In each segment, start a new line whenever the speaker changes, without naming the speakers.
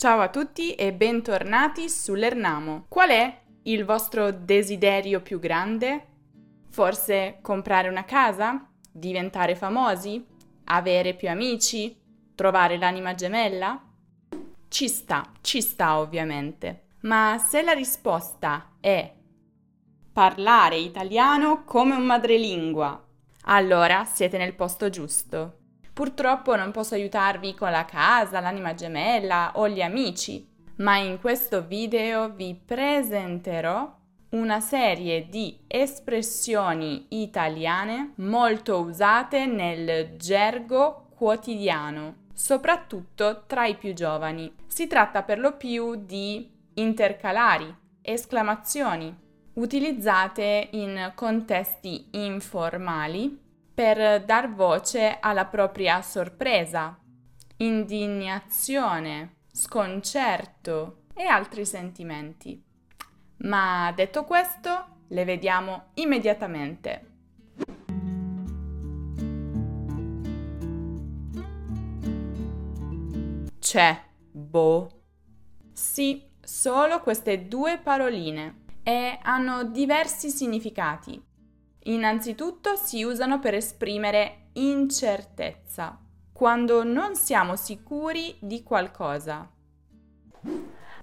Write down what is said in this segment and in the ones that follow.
Ciao a tutti e bentornati sull'Ernamo. Qual è il vostro desiderio più grande? Forse comprare una casa? Diventare famosi? Avere più amici? Trovare l'anima gemella? Ci sta, ci sta ovviamente. Ma se la risposta è parlare italiano come un madrelingua, allora siete nel posto giusto. Purtroppo non posso aiutarvi con la casa, l'anima gemella o gli amici, ma in questo video vi presenterò una serie di espressioni italiane molto usate nel gergo quotidiano, soprattutto tra i più giovani. Si tratta per lo più di intercalari, esclamazioni, utilizzate in contesti informali per dar voce alla propria sorpresa, indignazione, sconcerto e altri sentimenti. Ma detto questo, le vediamo immediatamente. C'è, boh. Sì, solo queste due paroline e hanno diversi significati. Innanzitutto si usano per esprimere incertezza, quando non siamo sicuri di qualcosa.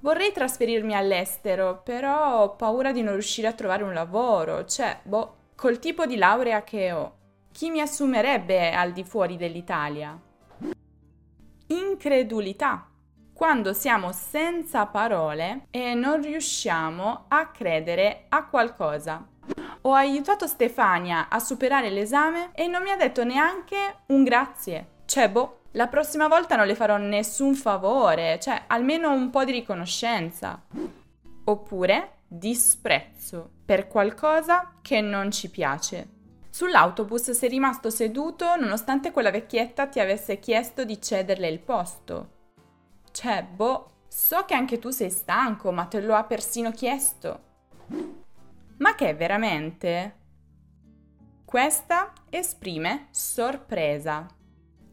Vorrei trasferirmi all'estero, però ho paura di non riuscire a trovare un lavoro, cioè, boh, col tipo di laurea che ho, chi mi assumerebbe al di fuori dell'Italia? Incredulità, quando siamo senza parole e non riusciamo a credere a qualcosa. Ho aiutato Stefania a superare l'esame e non mi ha detto neanche un grazie. Cioè, boh, la prossima volta non le farò nessun favore, cioè almeno un po' di riconoscenza. Oppure disprezzo per qualcosa che non ci piace. Sull'autobus sei rimasto seduto nonostante quella vecchietta ti avesse chiesto di cederle il posto. Cioè, boh, so che anche tu sei stanco, ma te lo ha persino chiesto. Ma che veramente? Questa esprime sorpresa,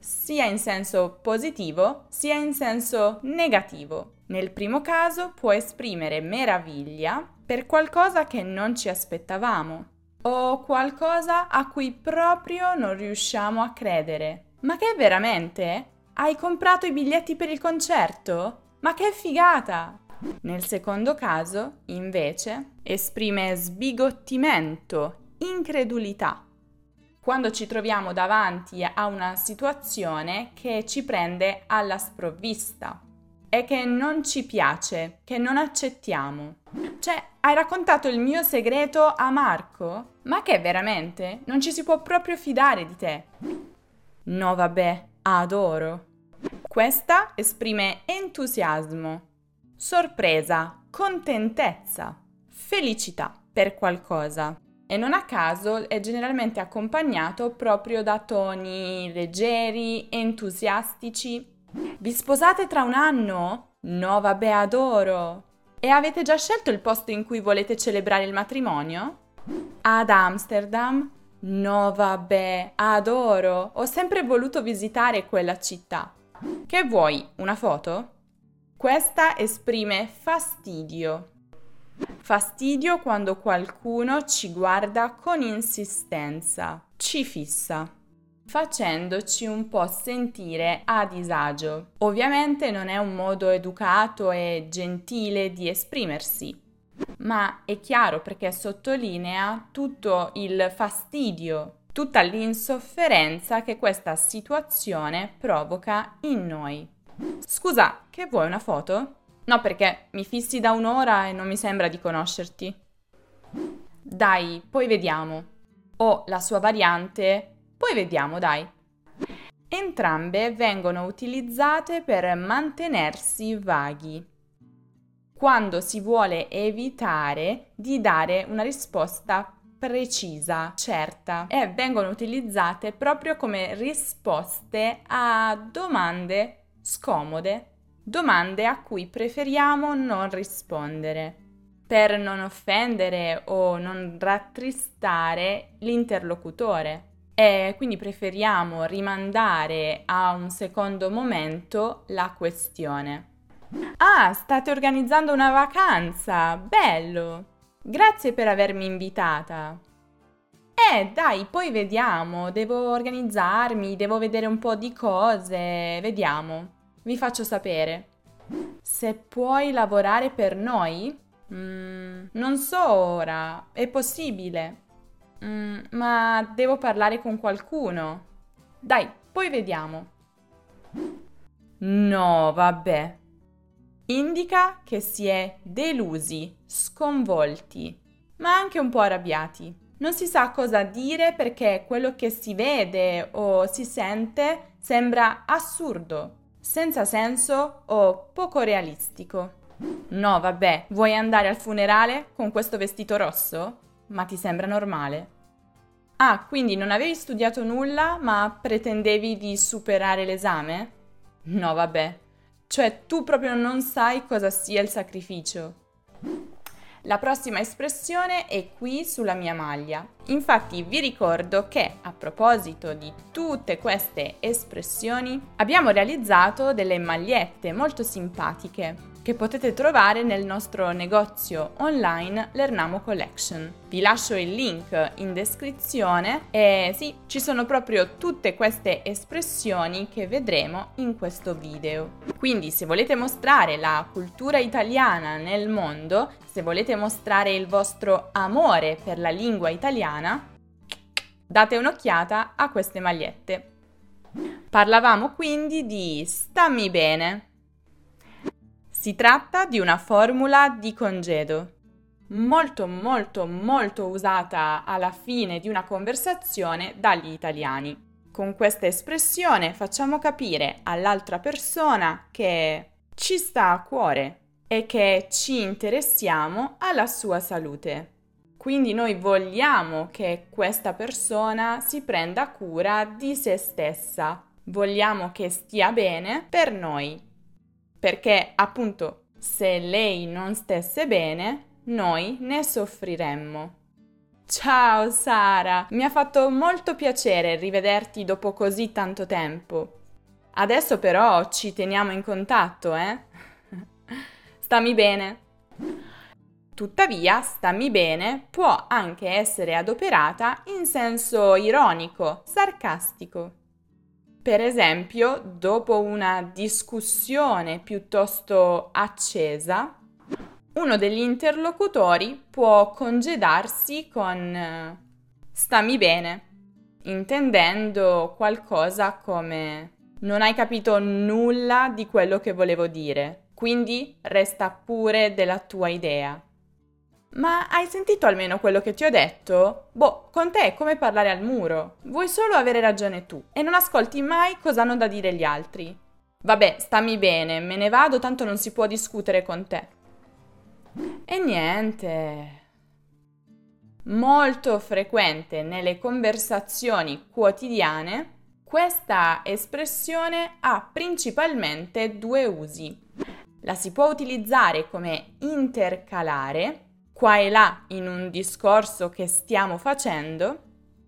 sia in senso positivo sia in senso negativo. Nel primo caso può esprimere meraviglia per qualcosa che non ci aspettavamo o qualcosa a cui proprio non riusciamo a credere. Ma che veramente? Hai comprato i biglietti per il concerto? Ma che figata! Nel secondo caso, invece, esprime sbigottimento, incredulità. Quando ci troviamo davanti a una situazione che ci prende alla sprovvista e che non ci piace, che non accettiamo. Cioè, hai raccontato il mio segreto a Marco? Ma che veramente? Non ci si può proprio fidare di te. No, vabbè, adoro. Questa esprime entusiasmo, sorpresa, contentezza, felicità per qualcosa e non a caso è generalmente accompagnato proprio da toni leggeri, entusiastici. Vi sposate tra un anno? No, vabbè, adoro! E avete già scelto il posto in cui volete celebrare il matrimonio? Ad Amsterdam? No, vabbè, adoro! Ho sempre voluto visitare quella città. Che vuoi? Una foto? Questa esprime fastidio. Fastidio quando qualcuno ci guarda con insistenza, ci fissa, facendoci un po' sentire a disagio. Ovviamente non è un modo educato e gentile di esprimersi, ma è chiaro perché sottolinea tutto il fastidio, tutta l'insofferenza che questa situazione provoca in noi. Scusa, che vuoi una foto? No, perché mi fissi da un'ora e non mi sembra di conoscerti. Dai, poi vediamo. O la sua variante, poi vediamo, dai. Entrambe vengono utilizzate per mantenersi vaghi, quando si vuole evitare di dare una risposta precisa, certa e vengono utilizzate proprio come risposte a domande scomode, domande a cui preferiamo non rispondere per non offendere o non rattristare l'interlocutore e quindi preferiamo rimandare a un secondo momento la questione. Ah, state organizzando una vacanza! Bello! Grazie per avermi invitata. Eh, dai, poi vediamo. Devo organizzarmi, devo vedere un po' di cose. Vediamo. Vi faccio sapere. Se puoi lavorare per noi? Mm, non so ora. È possibile. Mm, ma devo parlare con qualcuno. Dai, poi vediamo. No, vabbè. Indica che si è delusi, sconvolti, ma anche un po' arrabbiati. Non si sa cosa dire perché quello che si vede o si sente sembra assurdo, senza senso o poco realistico. No, vabbè, vuoi andare al funerale con questo vestito rosso? Ma ti sembra normale? Ah, quindi non avevi studiato nulla, ma pretendevi di superare l'esame? No, vabbè. Cioè, tu proprio non sai cosa sia il sacrificio. La prossima espressione è qui sulla mia maglia. Infatti vi ricordo che a proposito di tutte queste espressioni abbiamo realizzato delle magliette molto simpatiche che potete trovare nel nostro negozio online Lernamo Collection. Vi lascio il link in descrizione e sì, ci sono proprio tutte queste espressioni che vedremo in questo video. Quindi se volete mostrare la cultura italiana nel mondo, se volete mostrare il vostro amore per la lingua italiana, date un'occhiata a queste magliette. Parlavamo quindi di stammi bene, si tratta di una formula di congedo, molto molto molto usata alla fine di una conversazione dagli italiani. Con questa espressione facciamo capire all'altra persona che ci sta a cuore e che ci interessiamo alla sua salute. Quindi noi vogliamo che questa persona si prenda cura di se stessa, vogliamo che stia bene per noi perché appunto se lei non stesse bene, noi ne soffriremmo. Ciao Sara, mi ha fatto molto piacere rivederti dopo così tanto tempo. Adesso però ci teniamo in contatto, eh? Stammi bene. Tuttavia, stammi bene può anche essere adoperata in senso ironico, sarcastico. Per esempio, dopo una discussione piuttosto accesa, uno degli interlocutori può congedarsi con stammi bene, intendendo qualcosa come non hai capito nulla di quello che volevo dire, quindi resta pure della tua idea. Ma hai sentito almeno quello che ti ho detto? Boh, con te è come parlare al muro. Vuoi solo avere ragione tu e non ascolti mai cosa hanno da dire gli altri. Vabbè, stammi bene, me ne vado, tanto non si può discutere con te. E niente. Molto frequente nelle conversazioni quotidiane, questa espressione ha principalmente due usi. La si può utilizzare come intercalare qua e là in un discorso che stiamo facendo,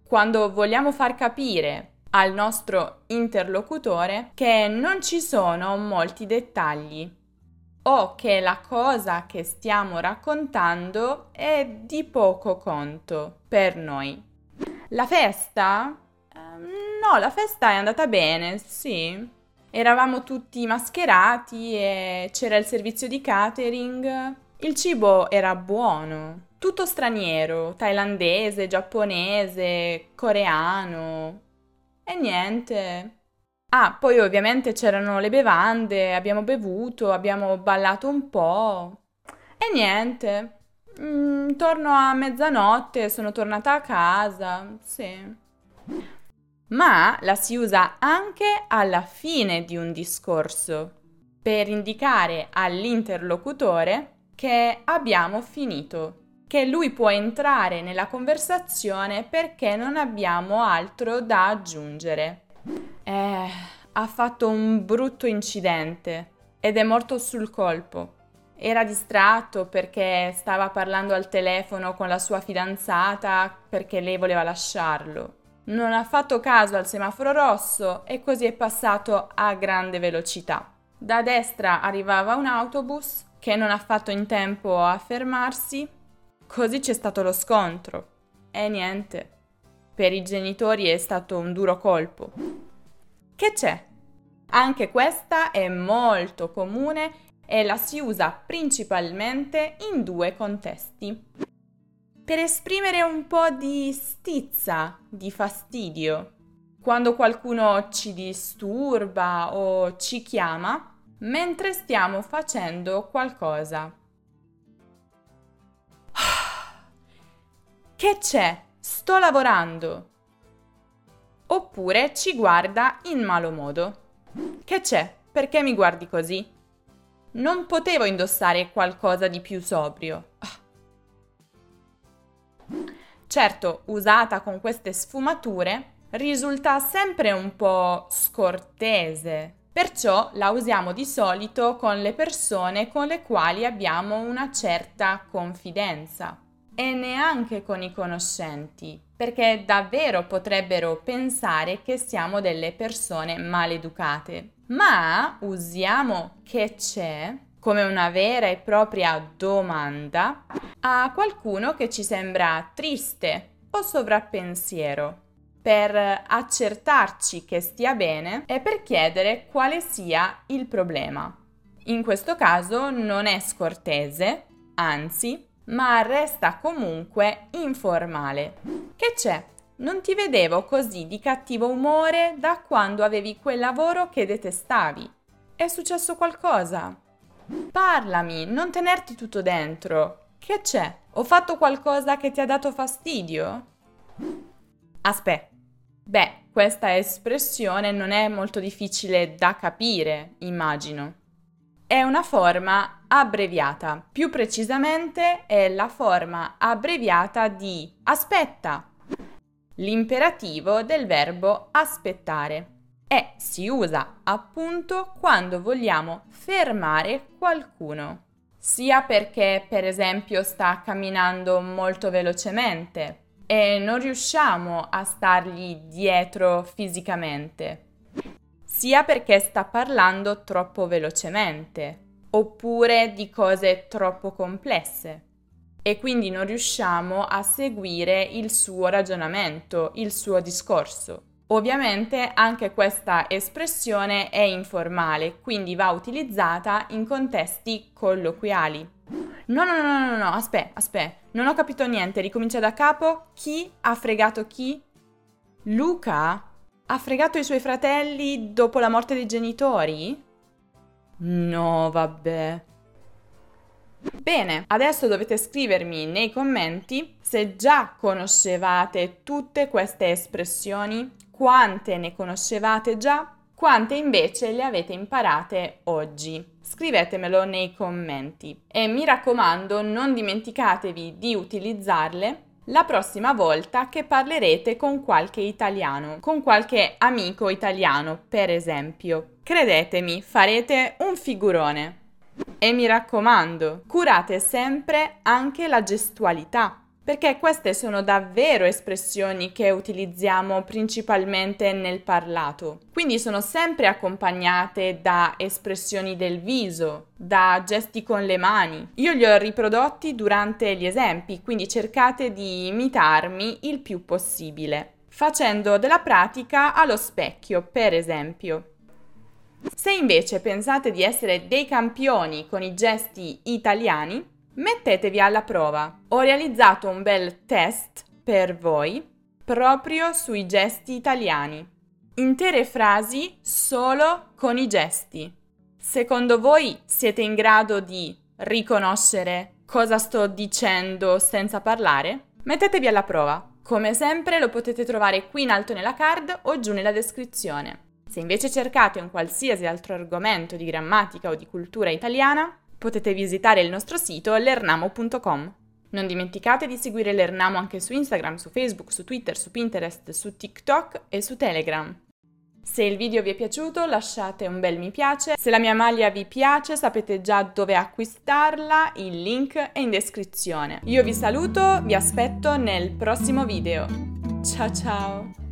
quando vogliamo far capire al nostro interlocutore che non ci sono molti dettagli o che la cosa che stiamo raccontando è di poco conto per noi. La festa? Ehm, no, la festa è andata bene, sì. Eravamo tutti mascherati e c'era il servizio di catering il cibo era buono, tutto straniero, thailandese, giapponese, coreano. E niente. Ah, poi ovviamente c'erano le bevande, abbiamo bevuto, abbiamo ballato un po'. E niente. Mm, intorno a mezzanotte sono tornata a casa, sì. Ma la si usa anche alla fine di un discorso per indicare all'interlocutore che abbiamo finito, che lui può entrare nella conversazione perché non abbiamo altro da aggiungere. Eh, ha fatto un brutto incidente ed è morto sul colpo. Era distratto perché stava parlando al telefono con la sua fidanzata perché lei voleva lasciarlo. Non ha fatto caso al semaforo rosso e così è passato a grande velocità. Da destra arrivava un autobus che non ha fatto in tempo a fermarsi. Così c'è stato lo scontro. E niente. Per i genitori è stato un duro colpo. Che c'è? Anche questa è molto comune e la si usa principalmente in due contesti. Per esprimere un po' di stizza, di fastidio. Quando qualcuno ci disturba o ci chiama mentre stiamo facendo qualcosa. Che c'è? Sto lavorando. Oppure ci guarda in malo modo. Che c'è? Perché mi guardi così? Non potevo indossare qualcosa di più sobrio. Certo, usata con queste sfumature, risulta sempre un po' scortese. Perciò la usiamo di solito con le persone con le quali abbiamo una certa confidenza e neanche con i conoscenti, perché davvero potrebbero pensare che siamo delle persone maleducate. Ma usiamo che c'è come una vera e propria domanda a qualcuno che ci sembra triste o sovrappensiero per accertarci che stia bene e per chiedere quale sia il problema. In questo caso non è scortese, anzi ma resta comunque informale. Che c'è? Non ti vedevo così di cattivo umore da quando avevi quel lavoro che detestavi. È successo qualcosa? Parlami, non tenerti tutto dentro. Che c'è? Ho fatto qualcosa che ti ha dato fastidio? Aspetta. Beh, questa espressione non è molto difficile da capire, immagino. È una forma abbreviata. Più precisamente è la forma abbreviata di aspetta, l'imperativo del verbo aspettare. E si usa appunto quando vogliamo fermare qualcuno, sia perché per esempio sta camminando molto velocemente e non riusciamo a stargli dietro fisicamente sia perché sta parlando troppo velocemente, oppure di cose troppo complesse e quindi non riusciamo a seguire il suo ragionamento, il suo discorso. Ovviamente anche questa espressione è informale, quindi va utilizzata in contesti colloquiali. No, no, no, no, no, aspetta, aspetta, non ho capito niente, ricomincia da capo. Chi ha fregato chi? Luca ha fregato i suoi fratelli dopo la morte dei genitori? No, vabbè. Bene, adesso dovete scrivermi nei commenti se già conoscevate tutte queste espressioni, quante ne conoscevate già, quante invece le avete imparate oggi. Scrivetemelo nei commenti e mi raccomando non dimenticatevi di utilizzarle la prossima volta che parlerete con qualche italiano, con qualche amico italiano, per esempio. Credetemi, farete un figurone. E mi raccomando, curate sempre anche la gestualità perché queste sono davvero espressioni che utilizziamo principalmente nel parlato, quindi sono sempre accompagnate da espressioni del viso, da gesti con le mani. Io li ho riprodotti durante gli esempi, quindi cercate di imitarmi il più possibile, facendo della pratica allo specchio, per esempio. Se invece pensate di essere dei campioni con i gesti italiani, Mettetevi alla prova. Ho realizzato un bel test per voi proprio sui gesti italiani. Intere frasi solo con i gesti. Secondo voi siete in grado di riconoscere cosa sto dicendo senza parlare? Mettetevi alla prova. Come sempre lo potete trovare qui in alto nella card o giù nella descrizione. Se invece cercate un qualsiasi altro argomento di grammatica o di cultura italiana, potete visitare il nostro sito lernamo.com. Non dimenticate di seguire l'Ernamo anche su Instagram, su Facebook, su Twitter, su Pinterest, su TikTok e su Telegram. Se il video vi è piaciuto lasciate un bel mi piace, se la mia maglia vi piace sapete già dove acquistarla, il link è in descrizione. Io vi saluto, vi aspetto nel prossimo video. Ciao ciao!